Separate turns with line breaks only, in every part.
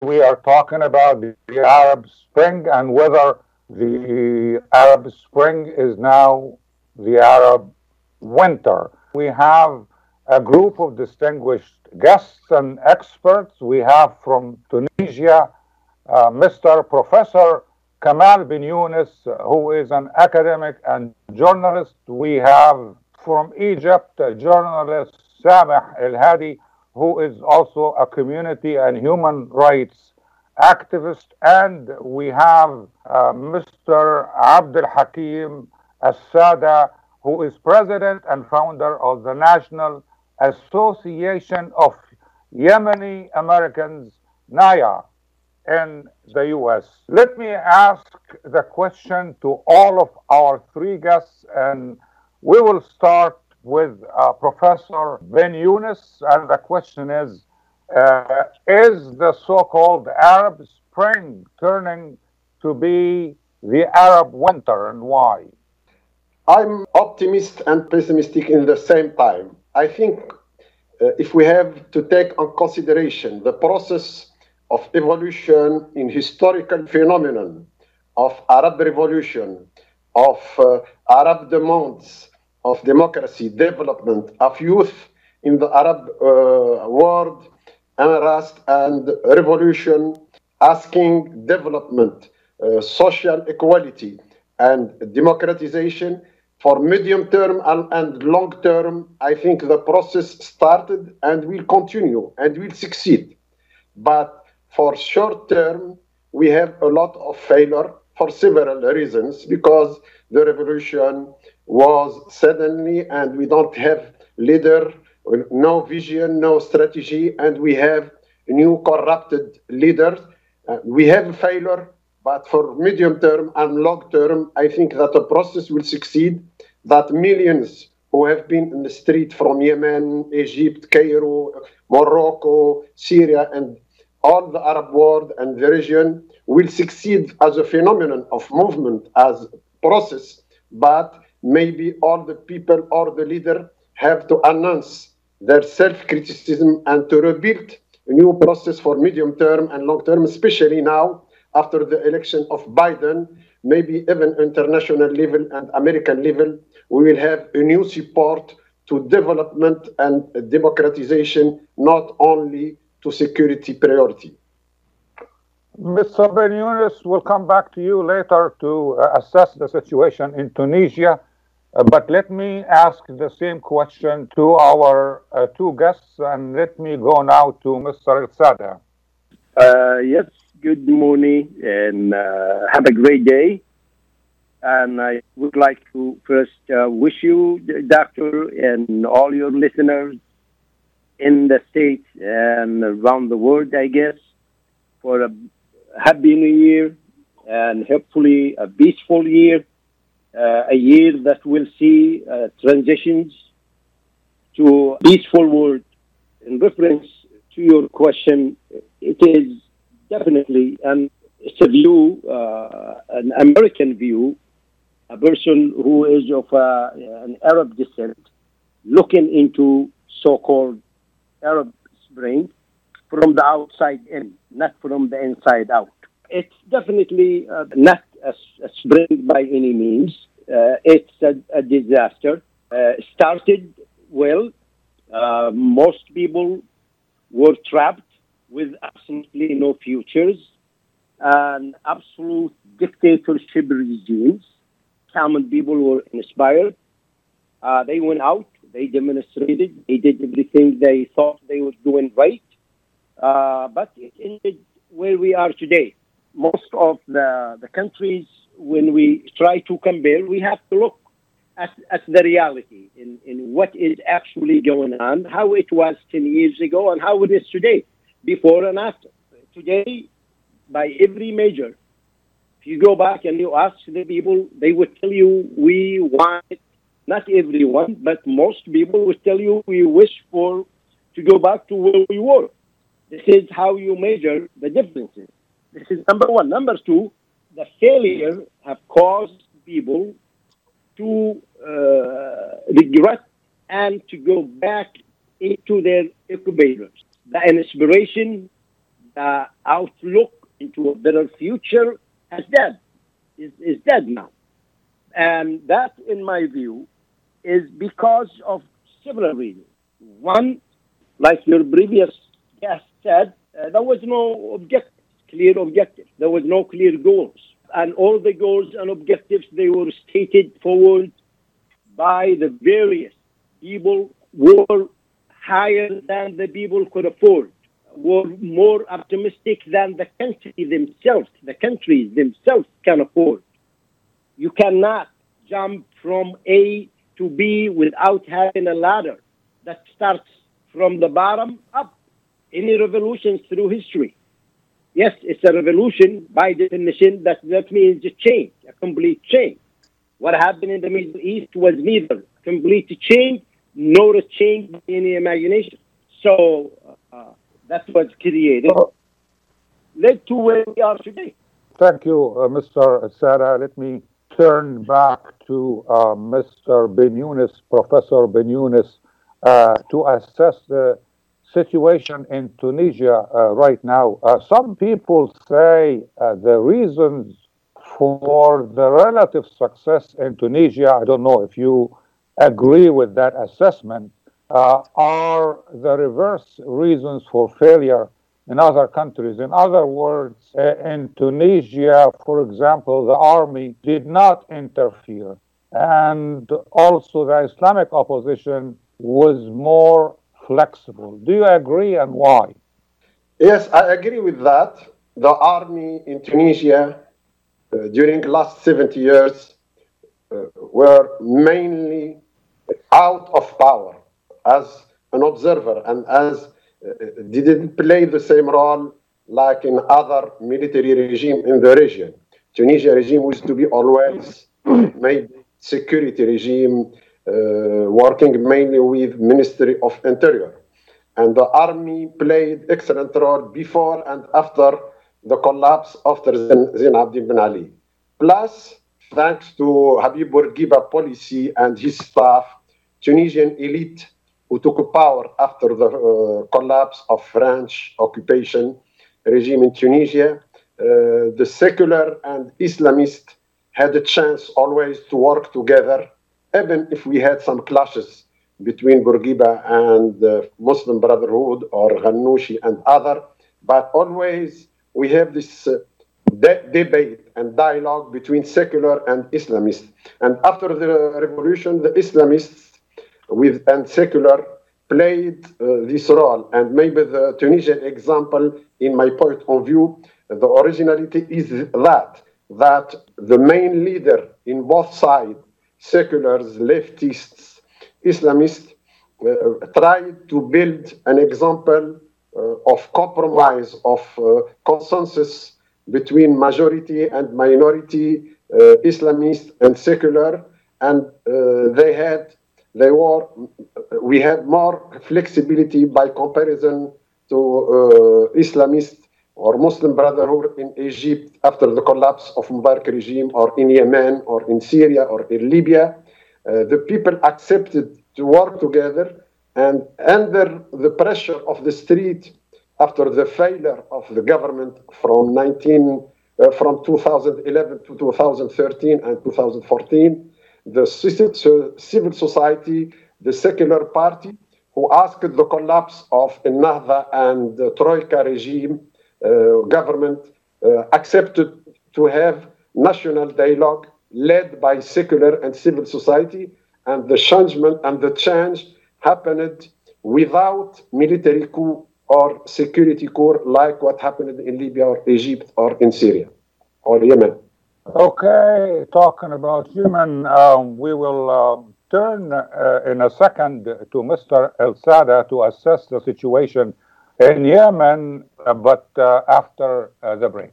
we are talking about the, Arab Spring and whether the Arab Spring is now the Arab winter. We have a group of distinguished guests and experts. We have from Tunisia uh, Mr. Professor Kamal bin Yunus, who is an academic and journalist. We have from Egypt journalist Sameh El Hadi, who is also a community and human rights activist. And we have uh, Mr. Abdul Hakim Assada, who is president and founder of the National Association of Yemeni Americans, NAYA, in the US. Let me ask the question to all of our three guests, and we will start with uh, Professor Ben Yunus. And the question is uh, Is the so called Arab Spring turning to be the Arab winter, and why?
I'm optimistic and pessimistic in the same time. I think uh, if we have to take on consideration the process of evolution in historical phenomenon of Arab revolution, of uh, Arab demands of democracy, development, of youth in the Arab uh, world, unrest and revolution, asking development, uh, social equality, and democratization for medium term and, and long term, I think the process started and will continue and will succeed. But for short term, we have a lot of failure for several reasons because the revolution was suddenly and we don't have leader, no vision, no strategy, and we have new corrupted leaders. Uh, we have a failure but for medium term and long term, I think that the process will succeed, that millions who have been in the street from Yemen, Egypt, Cairo, Morocco, Syria, and all the Arab world and the region will succeed as a phenomenon of movement, as process, but maybe all the people or the leader have to announce their self-criticism and to rebuild a new process for medium term and long term, especially now after the election of Biden, maybe even international level and American level, we will have a new support to development and democratization, not only to security priority.
Mr. Ben Yunus, we'll come back to you later to uh, assess the situation in Tunisia. Uh, but let me ask the same question to our uh, two guests, and let me go now to Mr. Sada.
Uh, yes, good morning and uh, have a great day. And I would like to first uh, wish you, Doctor, and all your listeners in the States and around the world, I guess, for a happy new year and hopefully a peaceful year, a year that will see uh, transitions to peaceful world. In reference to your question, it is definitely, and it's a view, uh, an American view, a person who is of uh, an Arab descent, looking into so-called Arab Spring from the outside in, not from the inside out. It's definitely uh, not a, a, spring by any means. Uh, it's a, a disaster. Uh, started well. Uh, most people were trapped with absolutely no futures and absolute dictatorship regimes. Common people were inspired. Uh, they went out, they demonstrated, they did everything they thought they were doing right. Uh, but it ended where we are today. Most of the, the countries, when we try to compare, we have to look at, at the reality in, in what is actually going on, how it was 10 years ago, and how it is today before and after. Today, by every measure, if you go back and you ask the people, they would tell you we want, not everyone, but most people would tell you we wish for to go back to where we were. This is how you measure the differences. This is number one. Number two, the failure have caused people to uh, regret and to go back into their incubators the inspiration the outlook into a better future has dead, is, is dead now. And that, in my view, is because of several reasons. One, like your previous guest said, uh, there was no objective, clear objective. There was no clear goals. And all the goals and objectives, they were stated forward by the various people were higher than the people could afford, were more optimistic than the country themselves, the countries themselves can afford. You cannot jump from A to B without having a ladder that starts from the bottom up. Any revolutions through history. Yes, it's a revolution by definition. That that means a change, a complete change. What happened in the Middle East was neither complete change nor a change in the imagination. So uh, that's what's created, led to where we are today.
Thank you, uh, Mr. Sada. Let me turn back to uh, Mr. Ben Younes, Professor Ben Younes, uh, to assess the situation in Tunisia uh, right now. Uh, some people say uh, the reasons for the relative success in Tunisia, I don't know if you agree with that assessment, uh, are the reverse reasons for failure in other countries. In other words, uh, in Tunisia, for example, the army did not interfere. And also, the Islamic opposition was more flexible. Do you agree and why?
Yes, I agree with that. The army in Tunisia uh, during the last 70 years uh, were mainly out of power as an observer and as uh, didn't play the same role like in other military regime in the region. Tunisia regime used to be always made security regime working mainly with Ministry of Interior. And the army played excellent role before and after the collapse after Zine Abdin Ben Ali. Plus, thanks to Habib Bourguiba policy and his staff, Tunisian elite who took power after the uh, collapse of French occupation regime in Tunisia, uh, the secular and Islamist had a chance always to work together, even if we had some clashes between Bourguiba and the Muslim Brotherhood or Ghannouchi and other, but always we have this uh, de- debate and dialogue between secular and Islamist. And after the revolution, the Islamists with and secular played uh, this role. And maybe the Tunisian example, in my point of view, the originality is that that the main leader in both sides, seculars, leftists, Islamists, uh, tried to build an example uh, of compromise, of uh, consensus between majority and minority, uh, Islamist and secular, and uh, they had they were we had more flexibility by comparison to uh, Islamist or Muslim Brotherhood in Egypt after the collapse of Mubarak regime, or in Yemen, or in Syria, or in Libya. Uh, the people accepted to work together, and under the pressure of the street after the failure of the government from 19 uh, from 2011 to 2013 and 2014 the civil society, the secular party, who asked the collapse of Ennahda and the Troika regime government, uh, accepted to have national dialogue led by secular and civil society, and the changement and the change happened without military coup or security coup like what happened in Libya or Egypt or in Syria or Yemen.
Okay, talking about Yemen, um, we will um, turn uh, in a second to Mr. El Sada to assess the situation in Yemen, but uh, after uh, the break.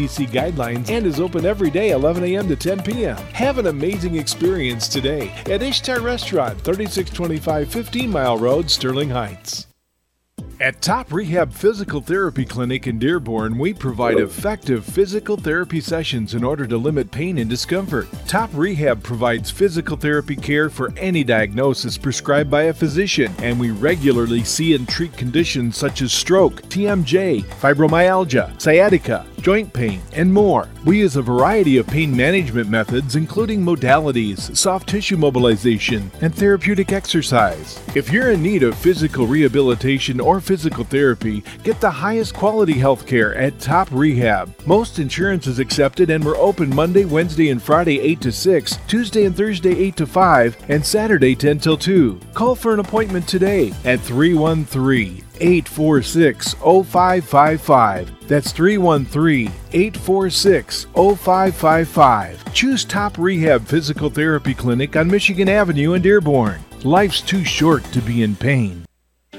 CDC guidelines and is open every day 11 a.m. to 10 p.m. Have an amazing experience today at Ishtar Restaurant, 3625 15 Mile Road, Sterling Heights. At Top Rehab Physical Therapy Clinic in Dearborn, we provide effective physical therapy sessions in order to limit pain and discomfort. Top Rehab provides physical therapy care for any diagnosis prescribed by a physician, and we regularly see and treat conditions such as stroke, TMJ, fibromyalgia, sciatica, joint pain, and more. We use a variety of pain management methods, including modalities, soft tissue mobilization, and therapeutic exercise. If you're in need of physical rehabilitation or physical therapy, get the highest quality health care at Top Rehab. Most insurance is accepted and we're open Monday, Wednesday, and Friday 8 to 6, Tuesday and Thursday 8 to 5, and Saturday 10 till 2. Call for an appointment today at 313 846 0555. That's 313 846 0555. Choose Top Rehab Physical Therapy Clinic on Michigan Avenue in Dearborn. Life's too short to be in pain.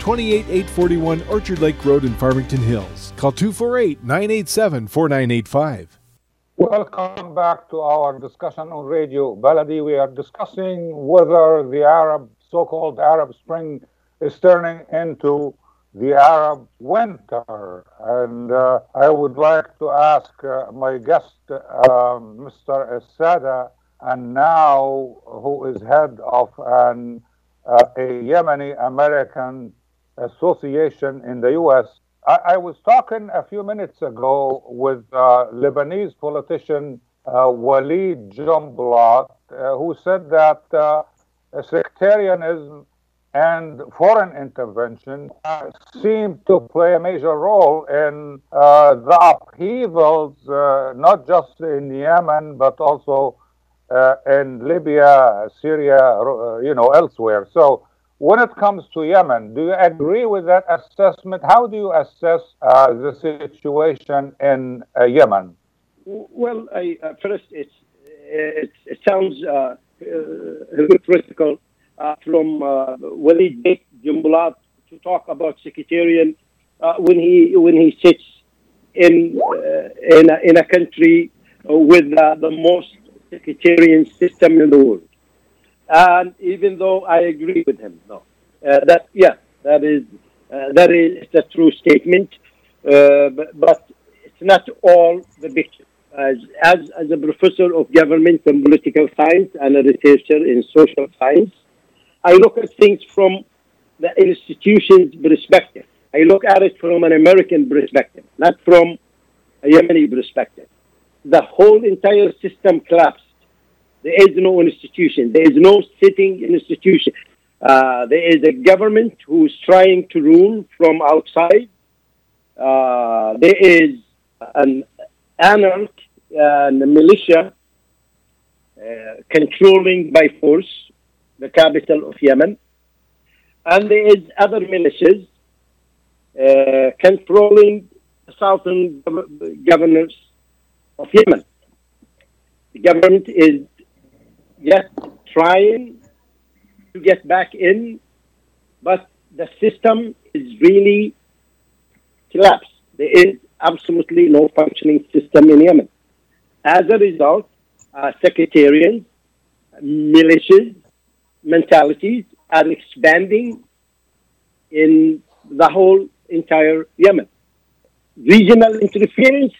28841 Orchard Lake Road in Farmington Hills. Call 248 987 4985.
Welcome back to our discussion on Radio Baladi. We are discussing whether the Arab, so called Arab Spring, is turning into the Arab winter. And uh, I would like to ask uh, my guest, uh, Mr. Essada, and now who is head of an, uh, a Yemeni American association in the U.S. I, I was talking a few minutes ago with uh, Lebanese politician uh, Walid Jumblat, uh, who said that uh, sectarianism and foreign intervention uh, seem to play a major role in uh, the upheavals, not just in Yemen, but also in Libya, Syria, you know, elsewhere. So when it comes to Yemen, do you agree with that assessment? How do you assess uh, the situation in uh, Yemen?
Well, I, uh, first, it, it sounds uh, uh, hypocritical uh, from uh, Walid Jumblat to talk about sectarian when he when he sits in in a, in a country with the most sectarian system in the world. And even though I agree with him, no, uh, that yeah, that is uh, that is a true statement, uh, but, but, it's not all the picture. As, as as a professor of government and political science and a researcher in social science, I look at things from the institution's perspective. I look at it from an American perspective, not from a Yemeni perspective. The whole entire system collapsed there is no institution. There is no sitting institution. Uh, there is a government who is trying to rule from outside. Uh, there is an anarch and a militia uh, controlling by force the capital of Yemen. And there is other militias uh, controlling the southern governors of Yemen. The government is just trying to get back in, but the system is really collapsed. There is absolutely no functioning system in Yemen. As a result, uh, sectarians, militias, mentalities are expanding in the whole entire Yemen. Regional interference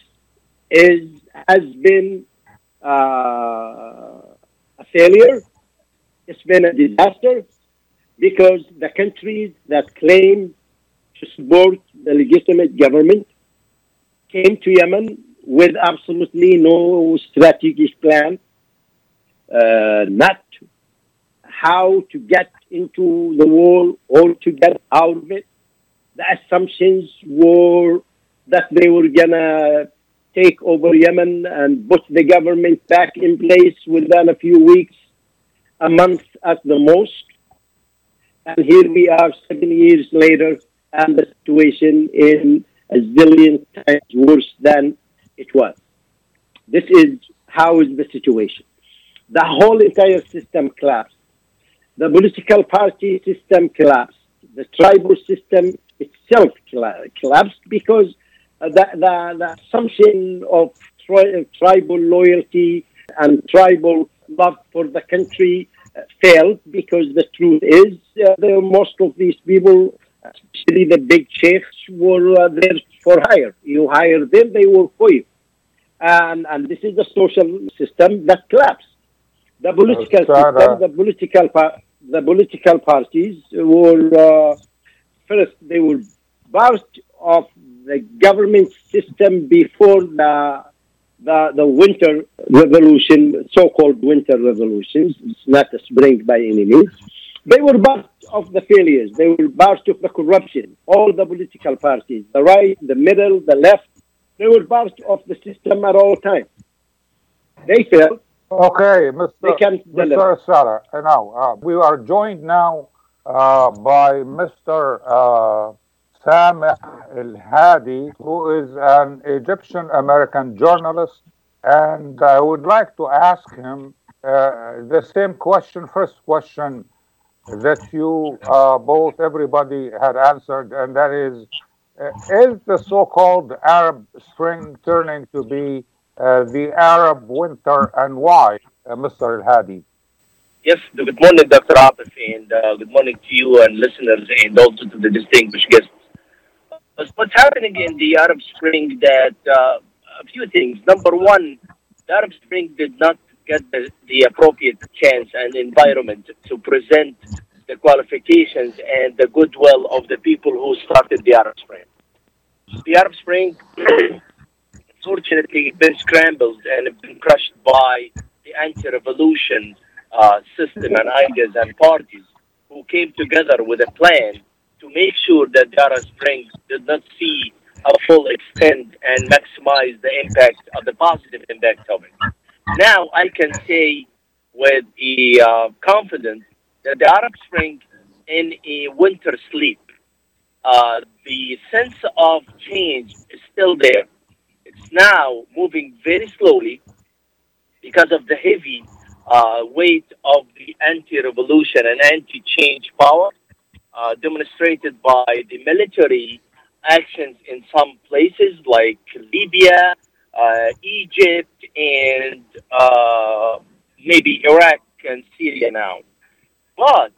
is has been uh, a failure. It's been a disaster because the countries that claim to support the legitimate government came to Yemen with absolutely no strategic plan, uh, not how to get into the war or to get out of it. The assumptions were that they were gonna take over Yemen and put the government back in place within a few weeks, a month at the most. And here we are seven years later, and the situation is a zillion times worse than it was. This is how is the situation. The whole entire system collapsed. The political party system collapsed. The tribal system itself collapsed because the, the, the assumption of tri- tribal loyalty and tribal love for the country uh, failed because the truth is uh, most of these people, especially the big chiefs, were uh, there for hire. You hire them, they work for you. And, and this is the social system that collapsed. The political system, the political, the political parties were, uh, first, they were part of the government system before the the, the winter revolution, so-called winter revolutions. It's not a spring by any means. They were part of the failures. They were part of the corruption. All the political parties, the right, the middle, the left, they were part of the system at all times. They failed.
Okay, Mr. Mr. Sarah, now uh, we are joined now uh, by Mr. Uh, Sameh El Hadi, who is an Egyptian American journalist. And I would like to ask him uh, the same question, first question that you uh, both, everybody had answered, and that is uh, Is the so called Arab Spring turning to be uh, the Arab winter, and why, uh, Mr. El Hadi?
Yes, good morning, Dr. Atif, and uh, good morning to you and listeners, and also to the distinguished guests what's happening in the Arab Spring that uh, a few things. Number one, the Arab Spring did not get the, the appropriate chance and environment to present the qualifications and the goodwill of the people who started the Arab Spring. The Arab Spring, fortunately, been scrambled and been crushed by the anti-revolution uh, system and ideas and parties who came together with a plan to make sure that the Arab Spring did not see a full extent and maximize the impact of the positive impact of it. Now I can say with the uh, confidence that the Arab Spring in a winter sleep, uh, the sense of change is still there. It's now moving very slowly because of the heavy uh, weight of the anti-revolution and anti-change power uh, demonstrated by the military actions in some places like Libya, uh, Egypt, and uh, maybe Iraq and Syria now. But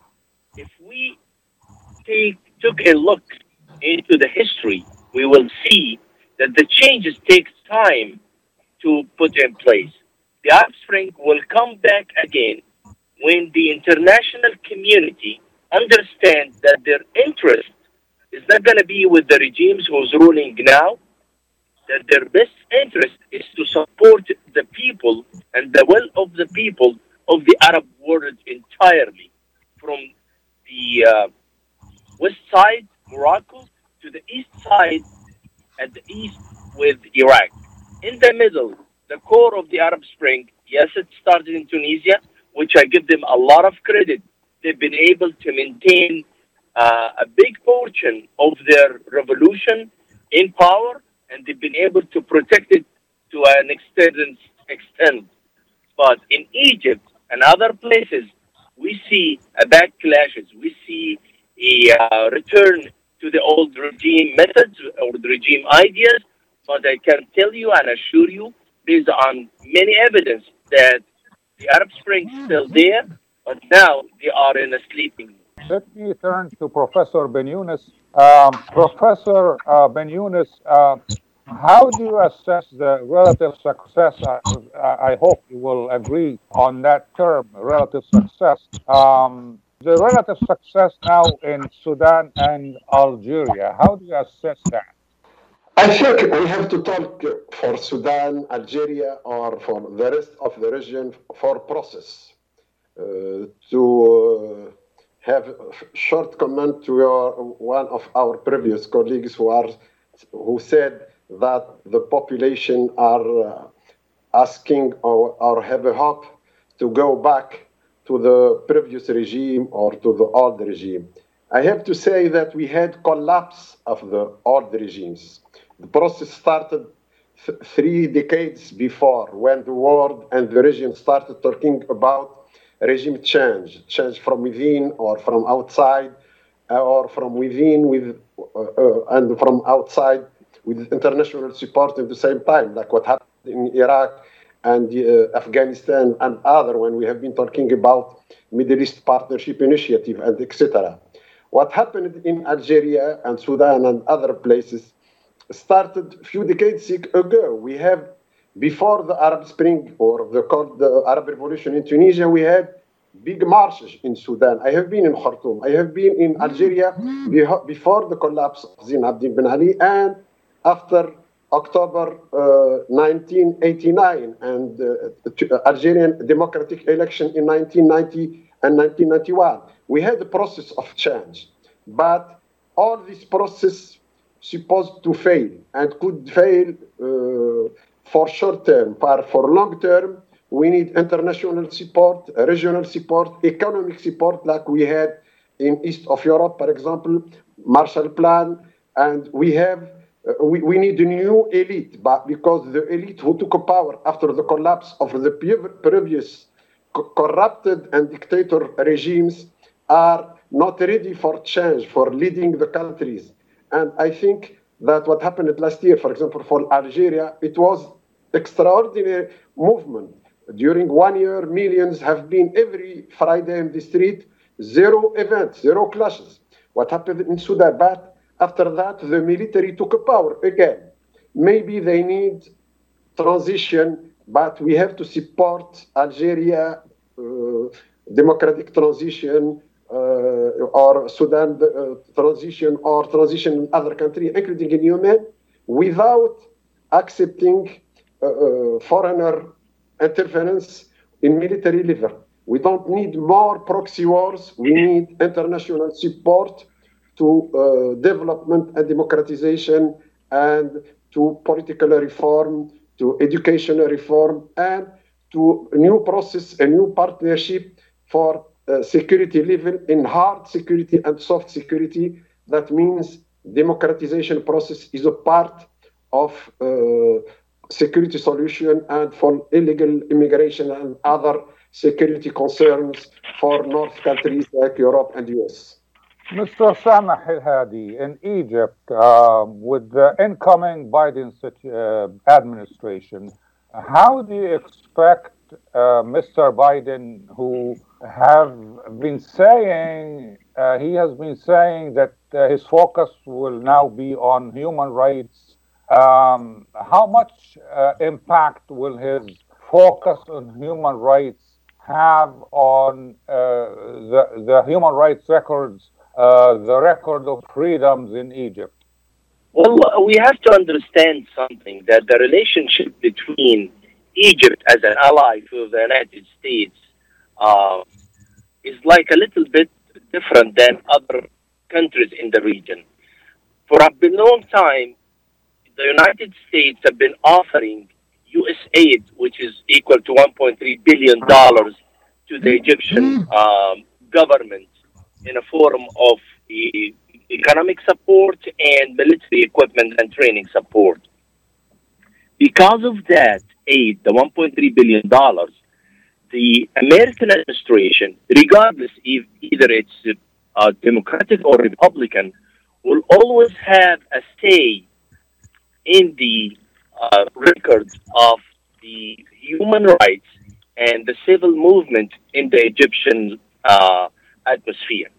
if we take took a look into the history, we will see that the changes take time to put in place. The Arab Spring will come back again when the international community understand that their interest is not going to be with the regimes who's ruling now, that their best interest is to support the people and the will of the people of the Arab world entirely, from the uh, west side, Morocco, to the east side, at the east with Iraq. In the middle, the core of the Arab Spring, yes, it started in Tunisia, which I give them a lot of credit they've been able to maintain uh, a big portion of their revolution in power, and they've been able to protect it to an extent. extent. But in Egypt and other places, we see a backlashes. We see a uh, return to the old regime methods or the regime ideas. But I can tell you and assure you, based on many evidence, that the Arab Spring is still there but now they are in a sleeping.
Let me turn to Professor Ben Younes. Um, Professor uh, Ben Younes, uh, How do you assess the relative success? I, I hope you will agree on that term, relative success. Um, the relative success now in Sudan and Algeria. How do you assess that?
I think we have to talk for Sudan, Algeria, or for the rest of the region for process. To uh, have a short comment to your, one of our previous colleagues who are who said that the population are uh, asking or, or have a hope to go back to the previous regime or to the old regime. I have to say that we had collapse of the old regimes. The process started th- three decades before when the world and the region started talking about regime change, change from within or from outside, uh, or from within with uh, uh, and from outside with international support at the same time, like what happened in Iraq and uh, Afghanistan and other when we have been talking about Middle East Partnership Initiative and etc. What happened in Algeria and Sudan and other places started a few decades ago. We have before the Arab Spring or the, the Arab Revolution in Tunisia, we had big marches in Sudan. I have been in Khartoum. I have been in Algeria before the collapse of Zine Abdin Ben Ali and after October uh, 1989 and uh, Algerian democratic election in 1990 and 1991. We had a process of change, but all this process supposed to fail and could fail uh, for short term, but for long term, we need international support, regional support, economic support, like we had in East of Europe, for example, Marshall Plan, and we have uh, we, we need a new elite, but because the elite who took power after the collapse of the previous co- corrupted and dictator regimes are not ready for change, for leading the countries. And I think that what happened last year, for example, for Algeria, it was extraordinary movement. During one year, millions have been every Friday in the street, zero events, zero clashes. What happened in Sudan? But after that, the military took power again. Maybe they need transition, but we have to support Algeria uh, democratic transition or Sudan uh, transition or transition in other countries, including in Yemen, without accepting uh, uh, foreigner interference in military level. We don't need more proxy wars. We need international support to uh, development and democratization and to political reform, to educational reform, and to a new process, a new partnership for uh, security level in hard security and soft security. That means democratization process is a part of uh, security solution and for illegal immigration and other security concerns for North countries like Europe and US.
Mr. Sameh El Hadi, in Egypt, uh, with the incoming Biden uh, administration, how do you expect uh, Mr. Biden, who have been saying uh, he has been saying that uh, his focus will now be on human rights, um, how much uh, impact will his focus on human rights have on the the human rights records? Uh, the record of freedoms in Egypt?
Well, we have to understand something that the relationship between Egypt as an ally to the United States uh, is like a little bit different than other countries in the region. For a long time, the United States have been offering U.S. aid, which is equal to 1.3 billion dollars, to the Egyptian um, government in a form of economic support and military equipment and training support. Because of that aid, the $1.3 billion, the American administration, regardless if either it's uh, Democratic or Republican, will always have a say in the uh, record of the human rights and the civil movement in the Egyptian uh, atmosphere.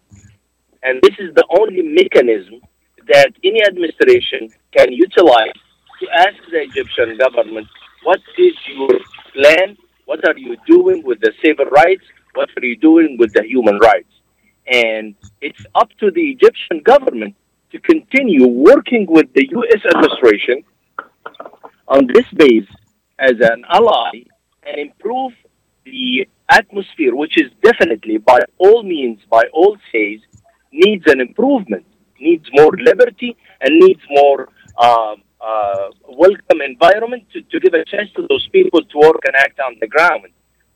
And this is the only mechanism that any administration can utilize to ask the Egyptian government, what is your plan? What are you doing with the civil rights? What are you doing with the human rights? And it's up to the Egyptian government to continue working with the U.S. administration on this base as an ally and improve the atmosphere, which is definitely, by all means, by all says, needs an improvement, needs more liberty, and needs more uh, uh, welcome environment to, to give a chance to those people to work and act on the ground.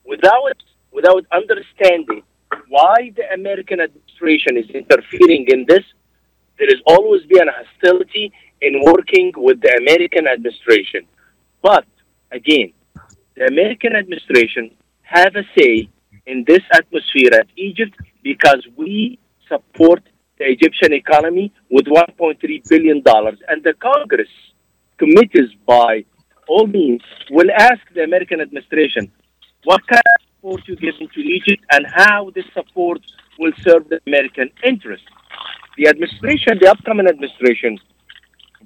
Without without understanding why the American administration is interfering in this, there has always been hostility in working with the American administration. But again, the American administration have a say in this atmosphere at Egypt because we support the Egyptian economy with 1.3 billion dollars, and the Congress committees by all means will ask the American administration what kind of support you give to Egypt and how this support will serve the American interest. The administration, the upcoming administration,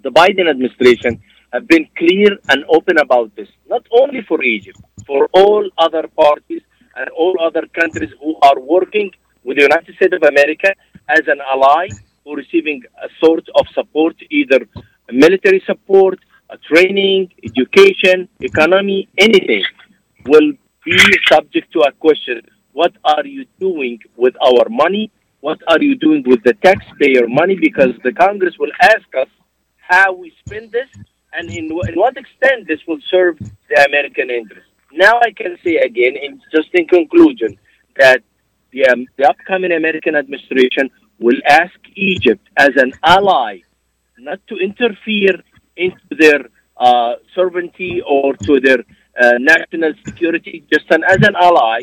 the Biden administration, have been clear and open about this, not only for Egypt, for all other parties and all other countries who are working with the United States of America as an ally or receiving a sort of support, either military support, training, education, economy, anything, will be subject to a question. What are you doing with our money? What are you doing with the taxpayer money? Because the Congress will ask us how we spend this and in, in what extent this will serve the American interest. Now I can say again, in, just in conclusion, that the, um, the upcoming American administration will ask Egypt as an ally not to interfere into their uh, sovereignty or to their uh, national security, just an, as an ally,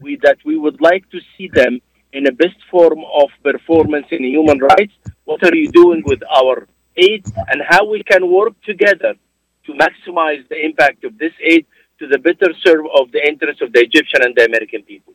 we, that we would like to see them in a best form of performance in human rights. What are you doing with our aid and how we can work together to maximize the impact of this aid to the better serve of the interests of the Egyptian and the American people.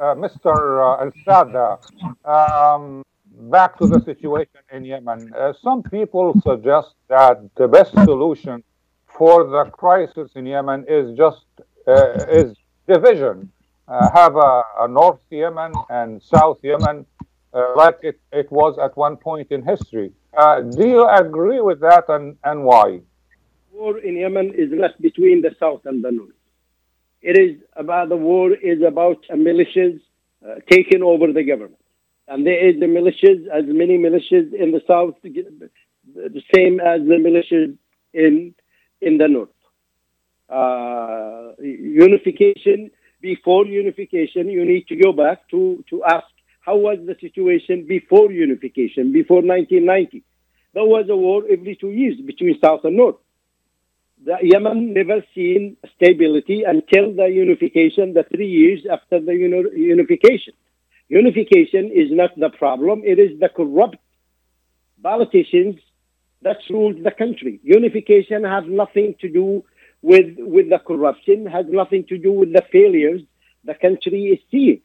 Uh, Mr. Uh, El Sada, um, back to the situation in Yemen. Uh, some people suggest that the best solution for the crisis in Yemen is just uh, is division. Uh, have a, a, North Yemen and South Yemen, uh, like it, it was at one point in history. Uh, do you agree with that, and, and why?
War in Yemen is not between the South and the North. It is about the war is about militias uh, taking over the government and there is the militias, as many militias in the south, the same as the militias in in the north. Uh, unification before unification, you need to go back to to ask how was the situation before unification, before 1990. There was a war every two years between south and north. The Yemen never seen stability until the unification, the three years after the unification. Unification is not the problem, it is the corrupt politicians that ruled the country. Unification has nothing to do with, with the corruption, has nothing to do with the failures the country is seeing.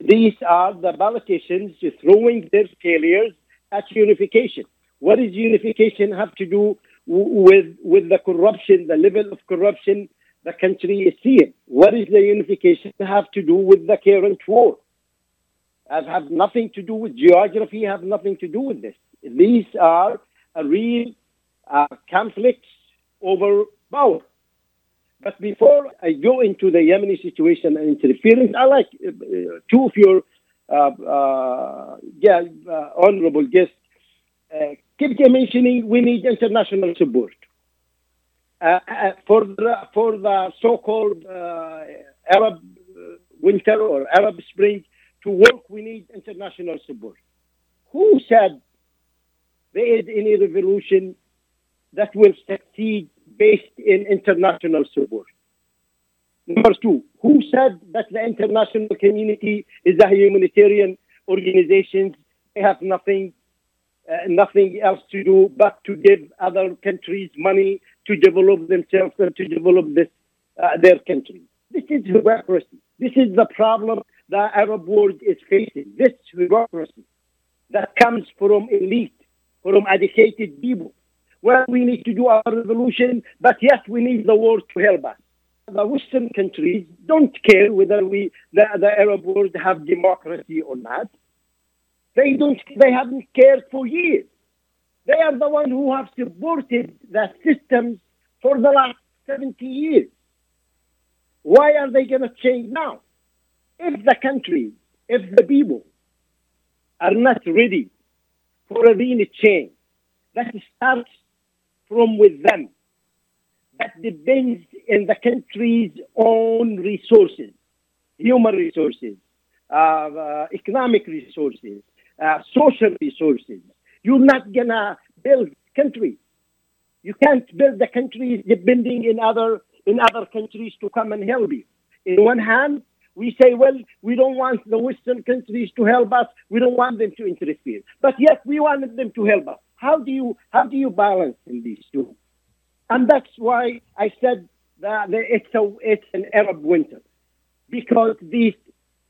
These are the politicians throwing their failures at unification. What does unification have to do with, with the corruption, the level of corruption the country is seeing? What is the unification have to do with the current war? have, have nothing to do with geography, have nothing to do with this. These are real uh, conflicts over power. But before I go into the Yemeni situation and interference, I like uh, two of your uh, uh, yeah, uh, honorable guests uh, keep mentioning we need international support. Uh, for the, for the so-called Arab winter or Arab spring, to work, we need international support. Who said there is any revolution that will succeed based in international support? Number two, who said that the international community is a humanitarian organization? They have nothing, nothing else to do but to give other countries money to develop themselves and to develop this, uh, their country. This is hypocrisy. This is the problem the Arab world is facing. This bureaucracy that comes from elite, from educated people. well, we need to do our revolution, but yes, we need the world to help us. The Western countries don't care whether we, the, the Arab world have democracy or not. They don't, they haven't cared for years. They are the ones who have supported the systems for the last 70 years. Why are they going to change now? If the country, if the people are not ready for a real change, that starts from with them. That depends in the country's own resources, human resources, uh, uh, economic resources, uh, social resources. You're not gonna build country. You can't build the country depending in other in other countries to come and help you. In one hand, we say, well, we don't want the Western countries to help us. We don't want them to interfere. But yet we wanted them to help us. How do you how do you balance in these two? And that's why I said that it's a it's an Arab winter, because these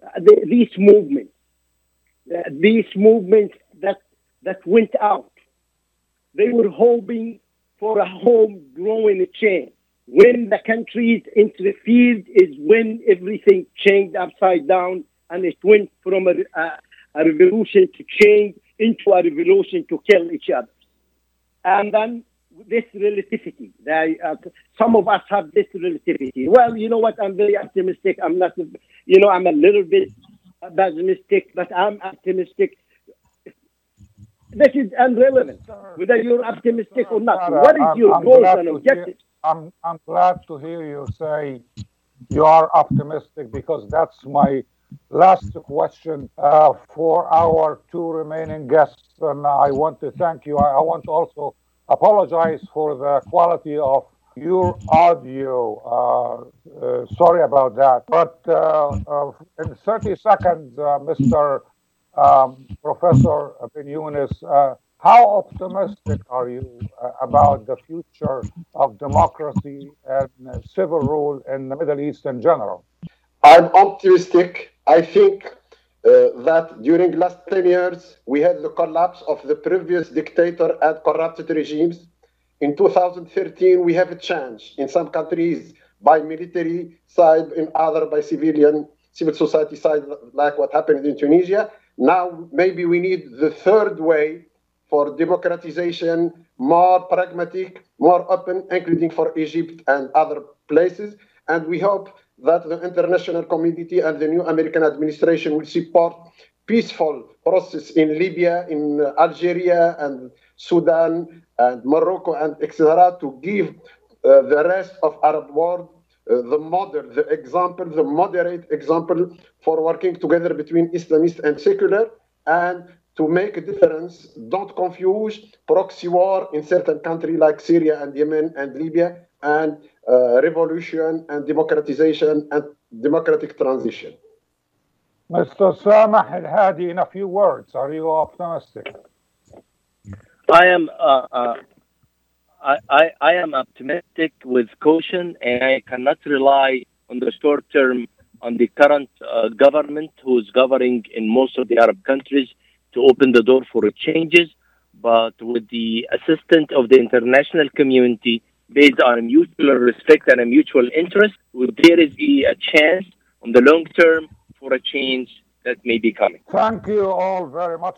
the, these movements, uh, these movements that that went out, they were hoping for a homegrown change. When the countries interfered is when everything changed upside down and it went from a, a, a revolution to change into a revolution to kill each other. And then this relativity. They, uh, some of us have this relativity. Well, you know what? I'm very optimistic. I'm not, you know, I'm a little bit pessimistic, but I'm optimistic. This is irrelevant, whether you're optimistic or not. What is your
I'm
goals and objectives?
I'm, I'm glad to hear you say you are optimistic because that's my last question uh, for our two remaining guests. And I want to thank you. I, I want to also apologize for the quality of your audio. Uh, uh, sorry about that. But uh, uh, in 30 seconds, Mr. Um, Professor Ben how optimistic are you about the future of democracy and civil rule in the Middle East in general?
I'm optimistic. I think uh, that during last 10 years, we had the collapse of the previous dictator and corrupted regimes. In 2013, we have a change in some countries by military side, in other by civilian, civil society side, like what happened in Tunisia. Now, maybe we need the third way for democratization, more pragmatic, more open, including for Egypt and other places. And we hope that the international community and the new American administration will support peaceful process in Libya, in Algeria, and Sudan, and Morocco, and etc. to give uh, the rest of Arab world uh, the model, the example, the moderate example for working together between Islamist and secular, and to make a difference. Don't confuse proxy war in certain countries like Syria and Yemen and Libya and uh, revolution and democratization and democratic transition.
Mr. Samah Al Hadi, in a few words, are you optimistic?
I am uh, uh, I, I, I am optimistic with caution, and I cannot rely on the short term on the current uh, government who's governing in most of the Arab countries to open the door for changes. But with the assistance of the international community, based on mutual respect and a mutual interest, there is a chance on the long term for a change that may be coming.
Thank you all very much